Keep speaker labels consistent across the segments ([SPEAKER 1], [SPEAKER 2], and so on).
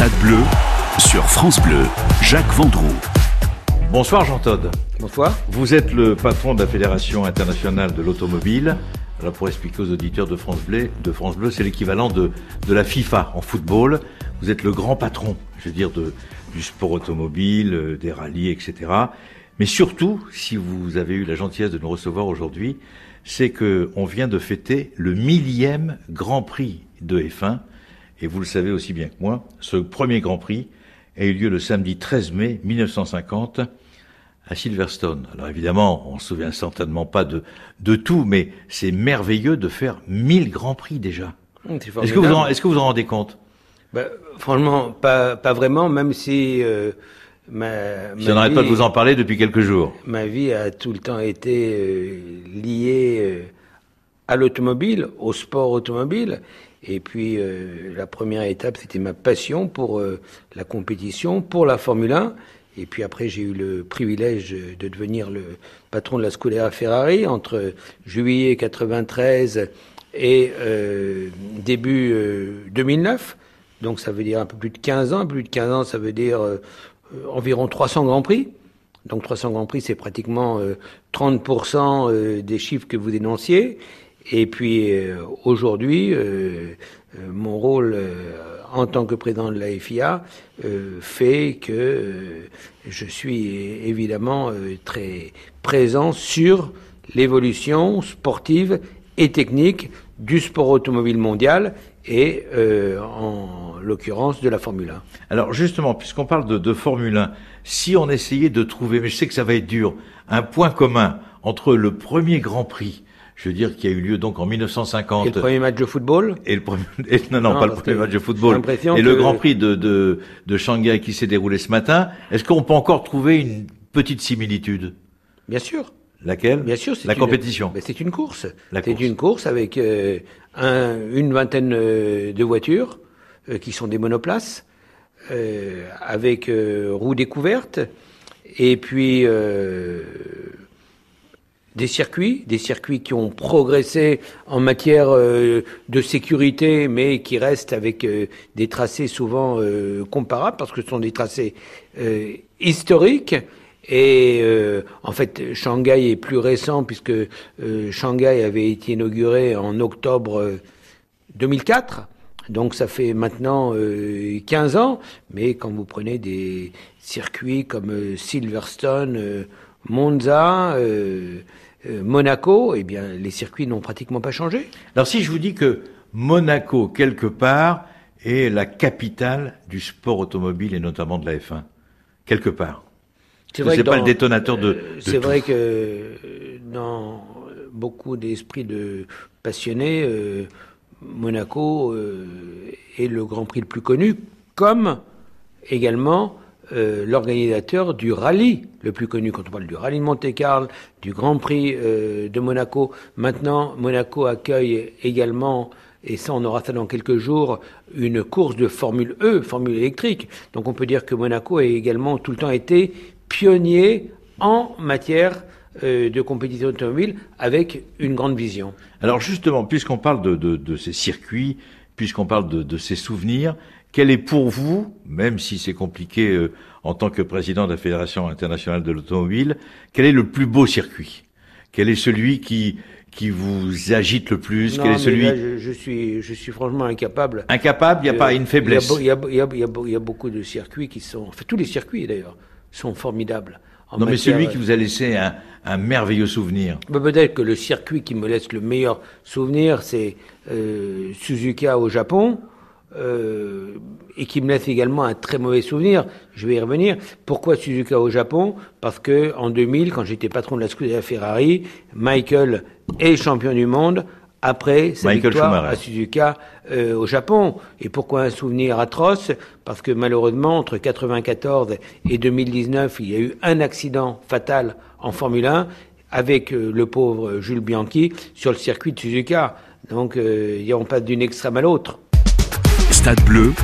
[SPEAKER 1] Stade Bleu sur France Bleu, Jacques Vendroux.
[SPEAKER 2] Bonsoir Jean Todd.
[SPEAKER 3] Bonsoir.
[SPEAKER 2] Vous êtes le patron de la Fédération internationale de l'automobile. Alors pour expliquer aux auditeurs de France Bleu, de France Bleu, c'est l'équivalent de, de la FIFA en football. Vous êtes le grand patron, je veux dire, de, du sport automobile, euh, des rallyes, etc. Mais surtout, si vous avez eu la gentillesse de nous recevoir aujourd'hui, c'est que on vient de fêter le millième Grand Prix de F1. Et vous le savez aussi bien que moi, ce premier Grand Prix a eu lieu le samedi 13 mai 1950 à Silverstone. Alors évidemment, on se souvient certainement pas de, de tout, mais c'est merveilleux de faire 1000 Grands Prix déjà. Est-ce que, vous en, est-ce que vous en rendez compte?
[SPEAKER 3] Ben, Franchement, pas, pas vraiment, même si... Euh, ma,
[SPEAKER 2] Je n'arrête pas de vous en parler depuis quelques jours.
[SPEAKER 3] Ma vie a tout le temps été euh, liée euh, à l'automobile, au sport automobile. Et puis euh, la première étape, c'était ma passion pour euh, la compétition, pour la Formule 1. Et puis après, j'ai eu le privilège de devenir le patron de la Scuderia Ferrari entre juillet 93 et euh, début 2009. Donc ça veut dire un peu plus de 15 ans. Plus de 15 ans, ça veut dire environ 300 Grands Prix. Donc 300 Grands Prix, c'est pratiquement 30% des chiffres que vous dénonciez. Et puis aujourd'hui, euh, mon rôle euh, en tant que président de la FIA euh, fait que je suis évidemment très présent sur l'évolution sportive et technique du sport automobile mondial et en l'occurrence de la Formule 1.
[SPEAKER 2] Alors justement, puisqu'on parle de, de Formule 1, si on essayait de trouver, mais je sais que ça va être dur, un point commun entre le premier Grand Prix je veux dire, qui a eu lieu donc en 1950.
[SPEAKER 3] Et le premier match de football
[SPEAKER 2] et le premier, Non, non, pas le premier match de football. Et le Grand Prix de, de, de Shanghai qui s'est déroulé ce matin. Est-ce qu'on peut encore trouver une petite similitude?
[SPEAKER 3] Bien sûr.
[SPEAKER 2] Laquelle?
[SPEAKER 3] Bien sûr,
[SPEAKER 2] c'est la compétition.
[SPEAKER 3] C'est une course. C'est une course avec euh, un, une vingtaine euh, de voitures euh, qui sont des monoplaces, euh, avec roues découvertes, et puis des circuits, des circuits qui ont progressé en matière euh, de sécurité, mais qui restent avec euh, des tracés souvent euh, comparables, parce que ce sont des tracés historiques. Et en fait, Shanghai est plus récent, puisque Shanghai avait été inauguré en octobre 2004. Donc ça fait maintenant 15 ans, mais quand vous prenez des circuits comme Silverstone, Monza, euh, euh, Monaco, eh bien, les circuits n'ont pratiquement pas changé.
[SPEAKER 2] Alors, si je vous dis que Monaco, quelque part, est la capitale du sport automobile et notamment de la F1, quelque part. C'est vrai pas le détonateur de.
[SPEAKER 3] Euh, c'est vrai que dans beaucoup d'esprits de passionnés, Monaco est le Grand Prix le plus connu, comme également euh, l'organisateur du rallye le plus connu quand on parle du rallye de Monte-Carlo, du Grand Prix euh, de Monaco. Maintenant, Monaco accueille également, et ça on aura ça dans quelques jours, une course de Formule E, Formule électrique. Donc on peut dire que Monaco a également tout le temps été pionnier en matière euh, de compétition automobile avec une grande vision.
[SPEAKER 2] Alors justement, puisqu'on parle de, ces circuits, puisqu'on parle de ces souvenirs, quel est pour vous, même si c'est compliqué euh, en tant que président de la Fédération internationale de l'automobile, quel est le plus beau circuit? Quel est celui qui qui vous agite le plus?
[SPEAKER 3] Non,
[SPEAKER 2] Quel est celui
[SPEAKER 3] je, je, suis je suis franchement incapable.
[SPEAKER 2] Incapable, il n'y a pas une faiblesse.
[SPEAKER 3] Il y a, y, a, y, y a, beaucoup de circuits qui sont, enfin tous les circuits d'ailleurs, sont formidables.
[SPEAKER 2] non, mais celui qui vous a laissé un, un merveilleux souvenir.
[SPEAKER 3] Bah, peut-être que le circuit qui me laisse le meilleur souvenir, c'est euh, Suzuka au Japon. Euh, et qui me laisse également un très mauvais souvenir. Je vais y revenir. Pourquoi Suzuka au Japon? Parce que en 2000, quand j'étais patron de la Scuderia Ferrari, Michael est champion du monde après sa
[SPEAKER 2] Michael
[SPEAKER 3] victoire
[SPEAKER 2] Schumacher.
[SPEAKER 3] à Suzuka euh, au Japon. Et pourquoi un souvenir atroce? Parce que malheureusement, entre 94 et 2019, il y a eu un accident fatal en Formule 1 avec euh, le pauvre Jules Bianchi sur le circuit de Suzuka. Donc, on passe d'une extrême à l'autre.
[SPEAKER 1] Stade Bleu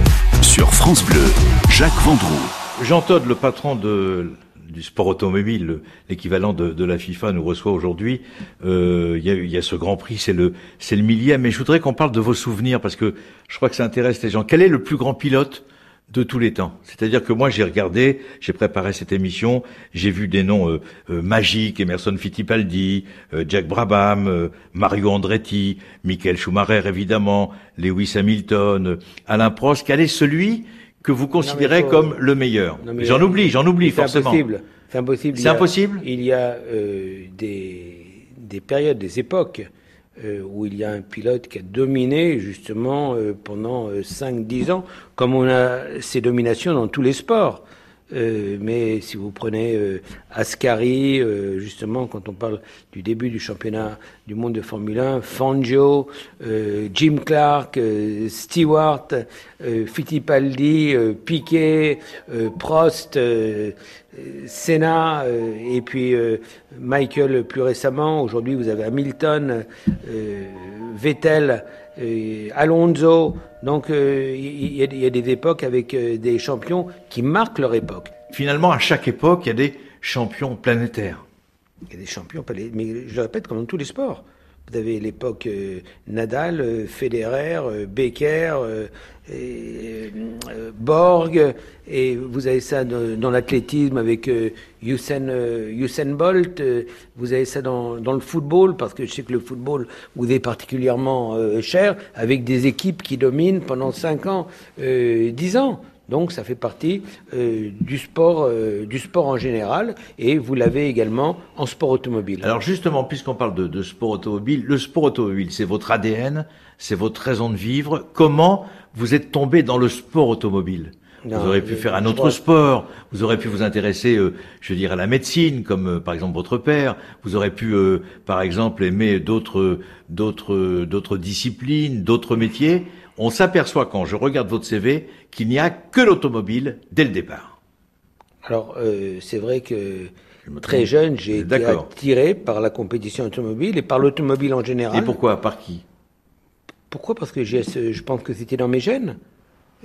[SPEAKER 1] sur France Bleu. Jacques Vendroux.
[SPEAKER 2] Jean Todd, le patron du sport automobile, l'équivalent de, la FIFA, nous reçoit aujourd'hui. Euh, il, y a, il y a ce Grand Prix, c'est le, c'est le millième. Mais je voudrais qu'on parle de vos souvenirs parce que je crois que ça intéresse les gens. Quel est le plus grand pilote de tous les temps. C'est-à-dire que moi j'ai regardé, j'ai préparé cette émission, j'ai vu des noms euh, euh, magiques, Emerson Fittipaldi, euh, Jack Brabham, Mario Andretti, Michael Schumacher évidemment, Lewis Hamilton, Alain Prost. Quel est celui que vous considérez comme le meilleur? J'en oublie, j'en oublie forcément.
[SPEAKER 3] Impossible. C'est impossible.
[SPEAKER 2] C'est impossible?
[SPEAKER 3] Il y a des, des périodes, des époques euh, où il y a un pilote qui a dominé justement euh, pendant 5-10 euh, ans, comme on a ces dominations dans tous les sports. Euh, mais si vous prenez euh, Ascari, euh, justement, quand on parle du début du championnat du monde de Formule 1, Fangio, Jim Clark, Stewart, Fittipaldi, Piquet, Prost, Senna, et puis Michael plus récemment. Aujourd'hui, vous avez Hamilton, Vettel. Alonso. Donc euh, il y, a des époques avec euh, des champions qui marquent leur époque.
[SPEAKER 2] Finalement, à chaque époque, il y a des champions planétaires.
[SPEAKER 3] Il y a des champions planétaires, mais je le répète, comme dans tous les sports. Vous avez l'époque euh, Nadal, euh, Federer, euh, Becker, Borg, et vous avez ça dans, l'athlétisme avec Usain, Usain Bolt, vous avez ça dans, dans, le football, parce que je sais que le football vous est particulièrement cher, avec des équipes qui dominent pendant 5 ans, 10 ans. Donc ça fait partie euh, du sport, euh, du sport en général, et vous l'avez également en sport automobile.
[SPEAKER 2] Alors justement, puisqu'on parle de, de, sport automobile, le sport automobile, c'est votre ADN, c'est votre raison de vivre. Comment vous êtes tombé dans le sport automobile? Vous aurez pu faire un autre sport, vous aurez pu vous intéresser, euh, je veux dire, à la médecine, comme par exemple votre père. Vous aurez pu, par exemple, aimer d'autres, d'autres, d'autres disciplines, d'autres métiers on s'aperçoit quand je regarde votre CV qu'il n'y a que l'automobile dès le départ.
[SPEAKER 3] Alors, euh, c'est vrai que très jeune, j'ai été attiré par la compétition automobile et par l'automobile en général.
[SPEAKER 2] Et pourquoi? Par qui?
[SPEAKER 3] Pourquoi? Parce que je pense que c'était dans mes gènes.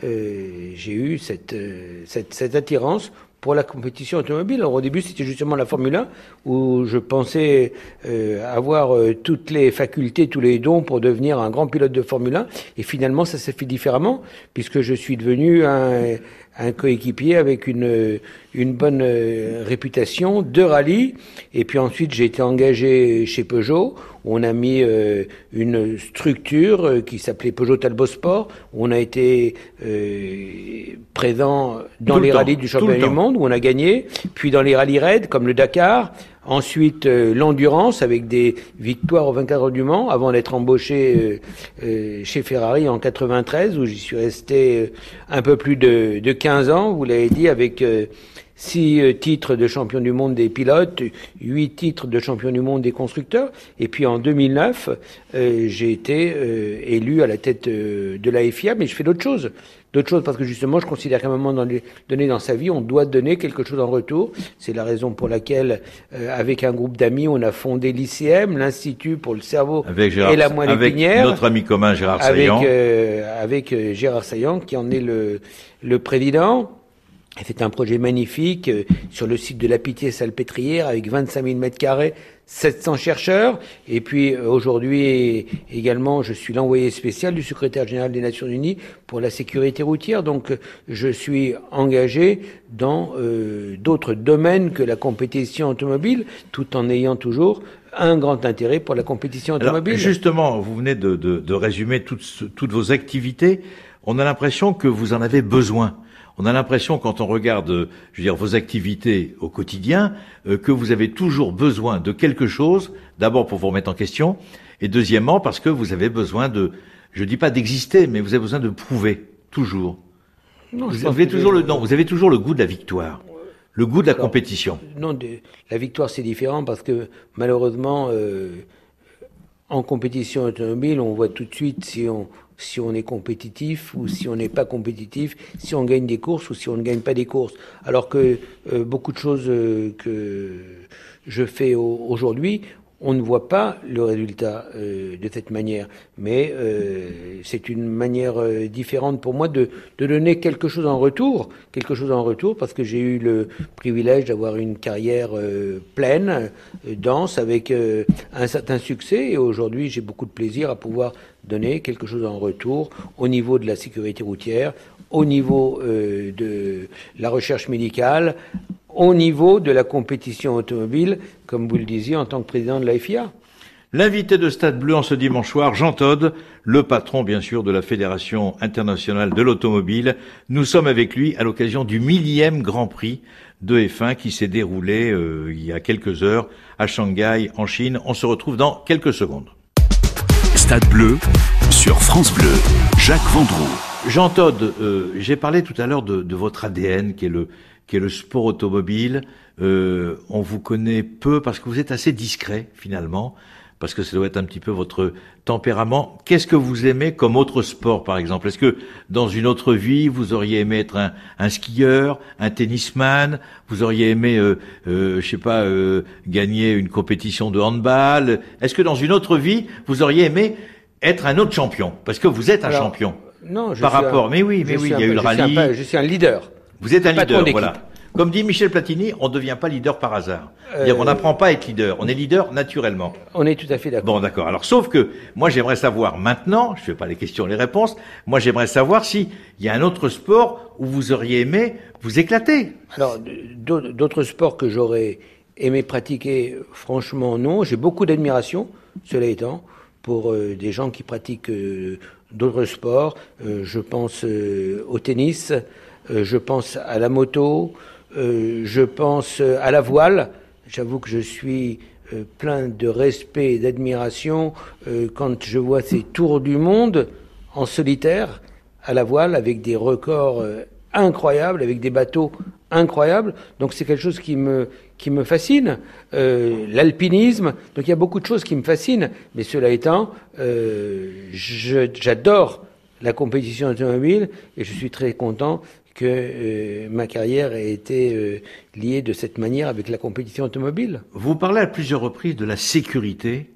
[SPEAKER 3] Euh, j'ai eu cette, euh, cette, cette, attirance pour la compétition automobile. Alors au début, c'était justement la Formule 1 où je pensais euh, avoir euh, toutes les facultés, tous les dons pour devenir un grand pilote de Formule 1. Et finalement, ça s'est fait différemment puisque je suis devenu un, un coéquipier avec une, une bonne euh, réputation de rallye. Et puis ensuite, j'ai été engagé chez Peugeot. On a mis euh, une structure euh, qui s'appelait Peugeot Talbot Sport. On a été présent dans les rallyes du championnat du monde, où on a gagné. Puis dans les rallyes raids, comme le Dakar. Ensuite, l'endurance avec des victoires au 24 heures du Mans, avant d'être embauché chez Ferrari en 93, où j'y suis resté un peu plus de, de 15 ans, vous l'avez dit, avec six euh, titres de champion du monde des pilotes, huit titres de champion du monde des constructeurs. Et puis en 2009, euh, j'ai été euh, élu à la tête de la FIA, mais je fais d'autres choses. D'autres choses parce que justement, je considère qu'à un moment donné dans sa vie, on doit donner quelque chose en retour. C'est la raison pour laquelle, avec un groupe d'amis, on a fondé l'ICM, l'Institut pour le cerveau et la moelle
[SPEAKER 2] avec notre ami commun Gérard Saillant.
[SPEAKER 3] Avec, avec Gérard Saillant, qui en est le, le président. C'est un projet magnifique euh, sur le site de la Pitié-Salpêtrière avec 25 000 mètres carrés, 700 chercheurs. Et puis euh, aujourd'hui également, je suis l'envoyé spécial du secrétaire général des Nations Unies pour la sécurité routière. Donc je suis engagé dans euh, d'autres domaines que la compétition automobile, tout en ayant toujours un grand intérêt pour la compétition automobile.
[SPEAKER 2] Alors, justement, vous venez de, de, de résumer toutes, toutes vos activités. On a l'impression que vous en avez besoin on a l'impression, quand on regarde, je veux dire, vos activités au quotidien, euh, que vous avez toujours besoin de quelque chose, d'abord pour vous remettre en question, et deuxièmement parce que vous avez besoin de, je dis pas d'exister, mais vous avez besoin de prouver, toujours. Non, vous, avez toujours le, non, vous avez toujours le goût de la victoire. Le goût de la compétition.
[SPEAKER 3] Non, la victoire c'est différent parce que malheureusement, euh, en compétition automobile, on voit tout de suite si on, si on est compétitif ou si on n'est pas compétitif, si on gagne des courses ou si on ne gagne pas des courses. Alors que euh, beaucoup de choses euh, que je fais aujourd'hui, on ne voit pas le résultat euh, de cette manière, mais c'est une manière différente pour moi de, de, donner quelque chose en retour, quelque chose en retour, parce que j'ai eu le privilège d'avoir une carrière pleine, dense, avec un certain succès, et aujourd'hui j'ai beaucoup de plaisir à pouvoir donner quelque chose en retour au niveau de la sécurité routière, au niveau euh, de la recherche médicale, au niveau de la compétition automobile, comme vous le disiez en tant que président de la FIA.
[SPEAKER 2] L'invité de Stade Bleu en ce dimanche soir, Jean Todd, le patron bien sûr de la Fédération internationale de l'automobile. Nous sommes avec lui à l'occasion du millième Grand Prix de F1 qui s'est déroulé euh, il y a quelques heures à Shanghai en Chine. On se retrouve dans quelques secondes.
[SPEAKER 1] Stade Bleu sur France Bleu, Jacques Vendroux.
[SPEAKER 2] Jean Todd, euh, j'ai parlé tout à l'heure de, de, votre ADN qui est le, qui est le sport automobile. Euh, on vous connaît peu parce que vous êtes assez discret finalement parce que ça doit être un petit peu votre tempérament. Qu'est-ce que vous aimez comme autre sport, par exemple? Est-ce que dans une autre vie, vous auriez aimé être un, un skieur, un tennisman? Vous auriez aimé, euh, euh, je sais pas, euh, gagner une compétition de handball? Est-ce que dans une autre vie, vous auriez aimé être un autre champion? Parce que vous êtes un
[SPEAKER 3] Alors,
[SPEAKER 2] champion.
[SPEAKER 3] Non, je
[SPEAKER 2] Par
[SPEAKER 3] suis
[SPEAKER 2] rapport,
[SPEAKER 3] un-
[SPEAKER 2] mais oui, mais oui, il y a eu le
[SPEAKER 3] je suis un
[SPEAKER 2] rallye.
[SPEAKER 3] je suis un leader.
[SPEAKER 2] Vous êtes un leader, voilà. Comme dit Michel Platini, on ne devient pas leader par hasard.
[SPEAKER 3] Euh,
[SPEAKER 2] On n'apprend pas à être leader, on est leader naturellement.
[SPEAKER 3] On est tout à fait d'accord.
[SPEAKER 2] Bon, d'accord. Alors, sauf que moi, j'aimerais savoir maintenant, je fais pas les questions, les réponses. Moi, j'aimerais savoir si il y a un autre sport où vous auriez aimé vous éclater.
[SPEAKER 3] Alors, d'au- d'autres sports que j'aurais aimé pratiquer, franchement, non. J'ai beaucoup d'admiration, cela étant, pour euh, des gens qui pratiquent euh, d'autres sports. Je pense au tennis, je pense à la moto, euh, je pense euh, à la voile. J'avoue que je suis euh, plein de respect et d'admiration euh, quand je vois ces tours du monde en solitaire à la voile avec des records euh, incroyables, avec des bateaux incroyables. Donc c'est quelque chose qui me qui me fascine. Euh, L'alpinisme. Donc il y a beaucoup de choses qui me fascinent. Mais cela étant, euh, j'adore la compétition automobile et je suis très content que euh, ma carrière ait été euh, liée de cette manière avec la compétition automobile.
[SPEAKER 2] Vous parlez à plusieurs reprises de la sécurité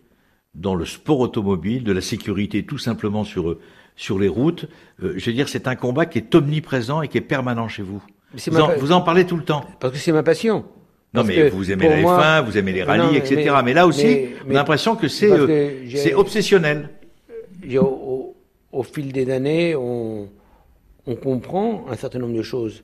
[SPEAKER 2] dans le sport automobile, de la sécurité tout simplement sur sur les routes. Euh, je veux dire, c'est un combat qui est omniprésent et qui est permanent chez vous. Vous
[SPEAKER 3] ma
[SPEAKER 2] en,
[SPEAKER 3] pa-
[SPEAKER 2] vous en parlez tout le temps.
[SPEAKER 3] Parce que c'est ma passion.
[SPEAKER 2] Non,
[SPEAKER 3] Parce
[SPEAKER 2] mais vous aimez la
[SPEAKER 3] moi-
[SPEAKER 2] F1, vous aimez les rallyes, etc. Mais,
[SPEAKER 3] mais-
[SPEAKER 2] là aussi,
[SPEAKER 3] mais-
[SPEAKER 2] on a l'impression que c'est euh, obsessionnel.
[SPEAKER 3] Au fil des années, on, on comprend un certain nombre de choses.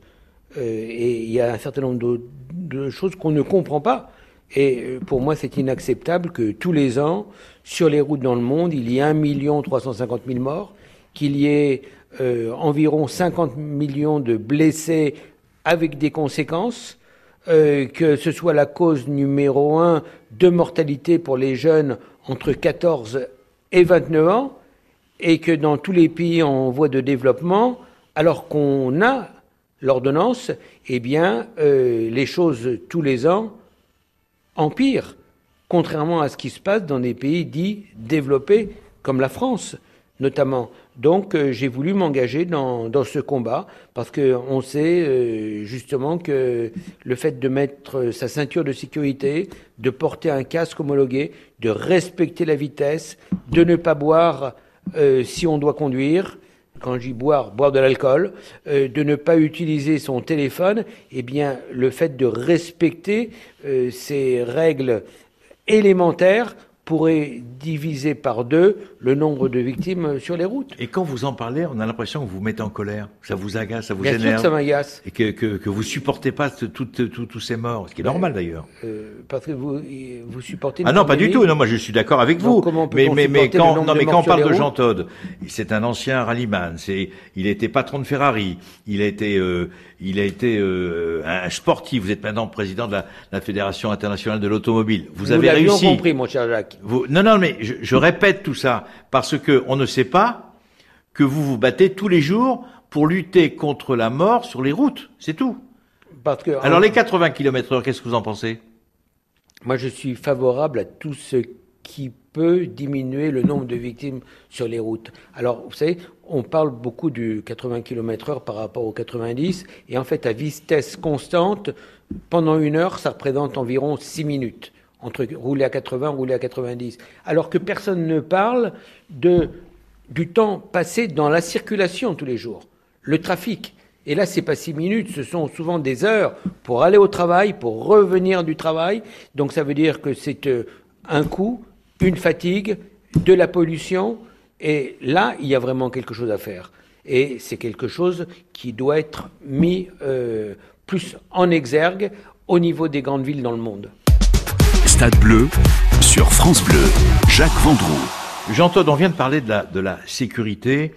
[SPEAKER 3] Euh, et il y a un certain nombre de, choses qu'on ne comprend pas. Et euh, pour moi, c'est inacceptable que tous les ans, sur les routes dans le monde, il y ait 1 350 000 morts, qu'il y ait euh, environ 50 millions de blessés avec des conséquences, que ce soit la cause numéro un de mortalité pour les jeunes entre 14 et 29 ans, et que dans tous les pays en voie de développement, alors qu'on a l'ordonnance, eh bien, euh, les choses tous les ans empirent, contrairement à ce qui se passe dans des pays dits développés, comme la France notamment. Donc euh, j'ai voulu m'engager dans, ce combat parce que on sait euh, justement que le fait de mettre sa ceinture de sécurité, de porter un casque homologué, de respecter la vitesse, de ne pas boire si on doit conduire, quand je dis boire, boire de l'alcool, euh, de ne pas utiliser son téléphone, eh bien, le fait de respecter euh, ces règles élémentaires pourrait diviser par deux le nombre de victimes sur les routes.
[SPEAKER 2] Et quand vous en parlez, on a l'impression que vous vous mettez en colère, ça vous agace, ça vous
[SPEAKER 3] Bien sûr que
[SPEAKER 2] énerve,
[SPEAKER 3] ça m'agace,
[SPEAKER 2] et que, que, que vous supportez pas tous ces morts, ce qui est normal d'ailleurs.
[SPEAKER 3] euh, parce que vous, vous supportez...
[SPEAKER 2] Ah non, pas du tout. Non, moi je suis d'accord avec vous.
[SPEAKER 3] comment
[SPEAKER 2] mais mais mais quand non mais quand on parle de Jean Todt, c'est un ancien rallyman. C'est il a été patron de Ferrari. Il a été euh, il a été euh, un sportif. Vous êtes maintenant président de la, la Fédération internationale de l'automobile. Vous
[SPEAKER 3] Nous
[SPEAKER 2] avez réussi.
[SPEAKER 3] compris, mon cher Jacques.
[SPEAKER 2] Vous, non, non, mais je, je répète tout ça parce que on ne sait pas que vous vous battez tous les jours pour lutter contre la mort sur les routes. C'est tout.
[SPEAKER 3] Parce que,
[SPEAKER 2] Alors les 80 km heure, qu'est-ce que vous en pensez?
[SPEAKER 3] Moi, je suis favorable à tout ce qui peut diminuer le nombre de victimes sur les routes. Alors, vous savez, on parle beaucoup du 80 km heure par rapport au 90, et en fait, à vitesse constante, pendant une heure, ça représente environ 6 minutes, entre rouler à 80, rouler à 90. Alors que personne ne parle du temps passé dans la circulation tous les jours, le trafic. Et là, c'est pas six minutes, ce sont souvent des heures pour aller au travail, pour revenir du travail. Donc, ça veut dire que c'est euh, un coût, une fatigue, de la pollution. Et là, il y a vraiment quelque chose à faire. Et c'est quelque chose qui doit être mis euh, plus en exergue au niveau des grandes villes dans le monde.
[SPEAKER 1] Stade bleu sur France Bleu, Jacques Vendroux.
[SPEAKER 2] Jean-Todd, on vient de parler de la, de la sécurité,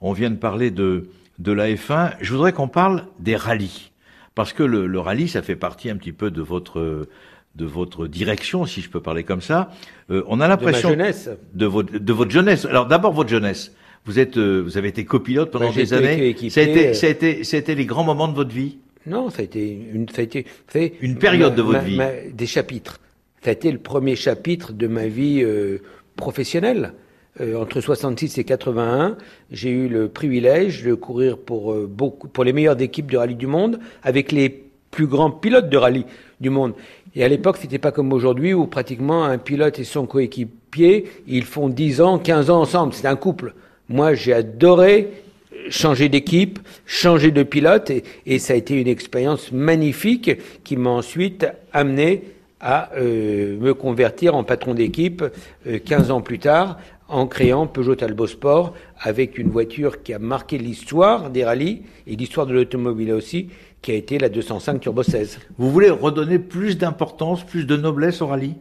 [SPEAKER 2] on vient de parler de, de la F1. Je voudrais qu'on parle des rallyes. Parce que le, le, rallye, ça fait partie un petit peu de votre, de votre direction, si je peux parler comme ça. Euh, on a l'impression.
[SPEAKER 3] De ma jeunesse.
[SPEAKER 2] De votre, de votre jeunesse. Alors d'abord votre jeunesse. Vous êtes, euh, vous avez été copilote pendant des années.
[SPEAKER 3] équipé,
[SPEAKER 2] ça a été,
[SPEAKER 3] euh,
[SPEAKER 2] ça a été, ça a été les grands moments de votre vie?
[SPEAKER 3] Non, ça a été une, ça a été, vous savez,
[SPEAKER 2] Une période de votre vie.
[SPEAKER 3] des chapitres. Ça a été le premier chapitre de ma vie euh, professionnelle. Euh, entre 66 et 81, j'ai eu le privilège de courir pour euh, pour les meilleures équipes de rallye du monde, avec les plus grands pilotes de rallye du monde. Et à l'époque, c'était pas comme aujourd'hui où pratiquement un pilote et son coéquipier, ils font 10 ans, 15 ans ensemble. C'est un couple. Moi, j'ai adoré changer d'équipe, changer de pilote, et ça a été une expérience magnifique qui m'a ensuite amené à euh, me convertir en patron d'équipe euh, 15 ans plus tard en créant Peugeot Talbot Sport avec une voiture qui a marqué l'histoire des rallyes et l'histoire de l'automobile aussi, qui a été la 205 Turbo 16.
[SPEAKER 2] Vous voulez redonner plus d'importance, plus de noblesse au rallye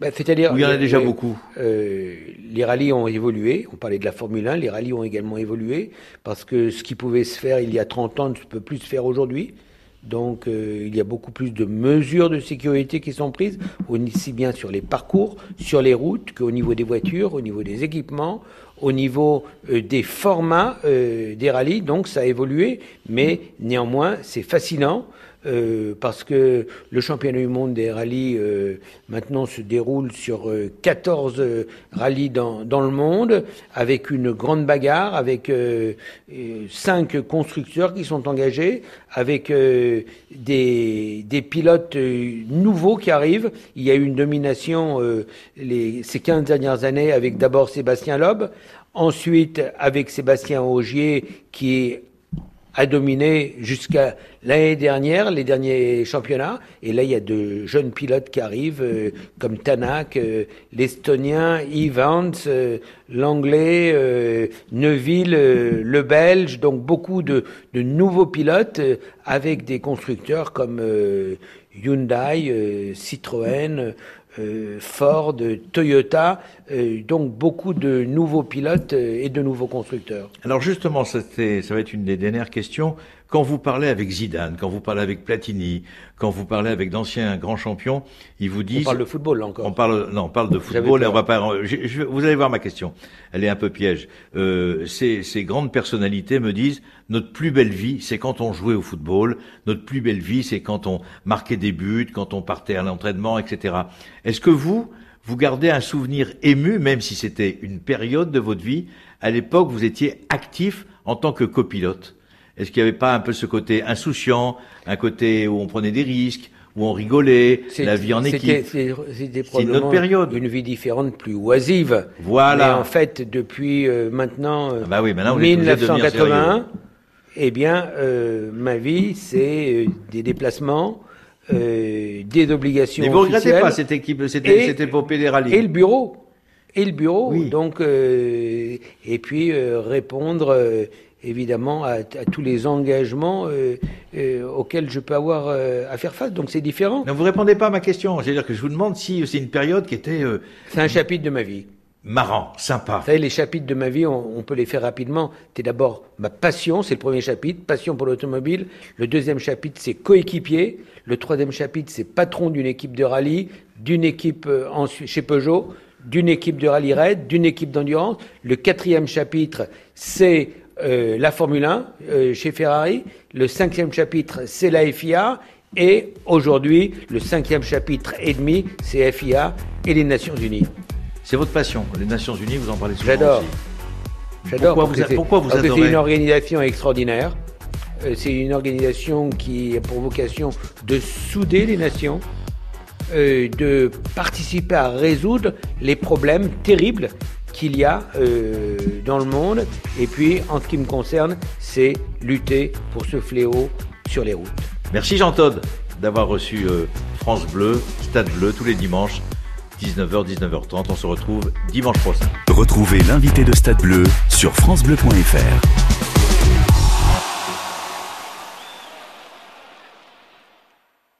[SPEAKER 3] Bah, C'est-à-dire,
[SPEAKER 2] il y en a
[SPEAKER 3] euh,
[SPEAKER 2] déjà
[SPEAKER 3] euh,
[SPEAKER 2] beaucoup
[SPEAKER 3] euh, les rallyes ont évolué. On parlait de la Formule 1. Les rallyes ont également évolué parce que ce qui pouvait se faire il y a 30 ans ne peut plus se faire aujourd'hui. Donc, euh, il y a beaucoup plus de mesures de sécurité qui sont prises, aussi bien sur les parcours, sur les routes, qu'au niveau des voitures, au niveau des équipements, au niveau euh, des formats euh, des rallyes. Donc, ça a évolué, mais néanmoins, c'est fascinant. Euh, parce que le championnat du monde des rallyes euh, maintenant se déroule sur euh, 14 euh, rallyes dans, dans le monde, avec une grande bagarre, avec euh, euh, cinq constructeurs qui sont engagés, avec euh, des, des pilotes euh, nouveaux qui arrivent. Il y a eu une domination euh, les, ces 15 dernières années avec d'abord Sébastien Loeb, ensuite avec Sébastien Augier qui a dominé jusqu'à l'année dernière les derniers championnats. Et là, il y a de jeunes pilotes qui arrivent, euh, comme Tanak, euh, l'Estonien, Evans, euh, l'Anglais, euh, Neuville, euh, le Belge. Donc beaucoup de, de nouveaux pilotes euh, avec des constructeurs comme Hyundai, Citroën. Euh, Ford, Toyota, euh, donc beaucoup de nouveaux pilotes euh, et de nouveaux constructeurs.
[SPEAKER 2] Alors justement, ça va être une des dernières questions. Quand vous parlez avec Zidane, quand vous parlez avec Platini, quand vous parlez avec d'anciens grands champions, ils vous
[SPEAKER 3] On
[SPEAKER 2] disent...
[SPEAKER 3] parle de football là, encore.
[SPEAKER 2] On parle, non, on parle de football et on va pas. je- je- vous allez voir ma question. Elle est un peu piège. Euh, ces, ces grandes personnalités me disent notre plus belle vie, c'est quand on jouait au football. Notre plus belle vie, c'est quand on marquait des buts, quand on partait à l'entraînement, etc. Est-ce que vous, vous gardez un souvenir ému, même si c'était une période de votre vie? À l'époque, vous étiez actif en tant que copilote. Est-ce qu'il n'y avait pas un peu ce côté insouciant, un côté où on prenait des risques, où on rigolait, la vie en équipe?
[SPEAKER 3] c'est- C'était
[SPEAKER 2] C'est une autre
[SPEAKER 3] probablement
[SPEAKER 2] période.
[SPEAKER 3] Une vie différente, plus oisive.
[SPEAKER 2] Voilà.
[SPEAKER 3] Mais en fait, depuis euh, maintenant euh,
[SPEAKER 2] Ah bah oui, maintenant,
[SPEAKER 3] 1981, eh bien, euh, ma vie, c'est euh, des déplacements, des obligations
[SPEAKER 2] Mais vous regrettez
[SPEAKER 3] officielles
[SPEAKER 2] pas cette équipe, cette,
[SPEAKER 3] Et-
[SPEAKER 2] cette épopée des rallyes
[SPEAKER 3] et le bureau. Et le bureau,
[SPEAKER 2] Oui.
[SPEAKER 3] donc, euh, et puis euh, répondre euh, évidemment à, à tous les engagements euh, euh, auxquels je peux avoir euh, à faire face. Donc c'est différent.
[SPEAKER 2] Ne vous répondez pas à ma question. C'est-à-dire que je vous demande si c'est une période qui était
[SPEAKER 3] C'est un chapitre de ma vie.
[SPEAKER 2] marrant, sympa.
[SPEAKER 3] Vous savez, les chapitres de ma vie, on, on peut les faire rapidement. C'est d'abord ma passion, c'est le premier chapitre, passion pour l'automobile. Le deuxième chapitre, c'est coéquipier. Le troisième chapitre, c'est patron d'une équipe de rallye, d'une équipe chez Peugeot, d'une équipe de rallye raid, d'une équipe d'endurance. Le quatrième chapitre, c'est euh, la Formule 1 euh, chez Ferrari. Le cinquième chapitre, c'est la FIA. Et aujourd'hui, le cinquième chapitre et demi, c'est FIA et les Nations Unies.
[SPEAKER 2] C'est votre passion. Les Nations Unies, vous en parlez souvent
[SPEAKER 3] J'adore. J'adore.
[SPEAKER 2] Pourquoi vous, pourquoi vous
[SPEAKER 3] parce que
[SPEAKER 2] adorez
[SPEAKER 3] c'est une organisation extraordinaire. Euh, C'est une organisation qui a pour vocation de souder les nations, euh, de participer à résoudre les problèmes terribles qu'il y a euh, dans le monde. Et puis, en ce qui me concerne, c'est lutter pour ce fléau sur les routes.
[SPEAKER 2] Merci Jean Todd d'avoir reçu euh, France Bleu, Stade Bleu tous les dimanches, 19h, 19h30. On se retrouve dimanche prochain.
[SPEAKER 1] Retrouvez l'invité de Stade Bleu sur francebleu.fr.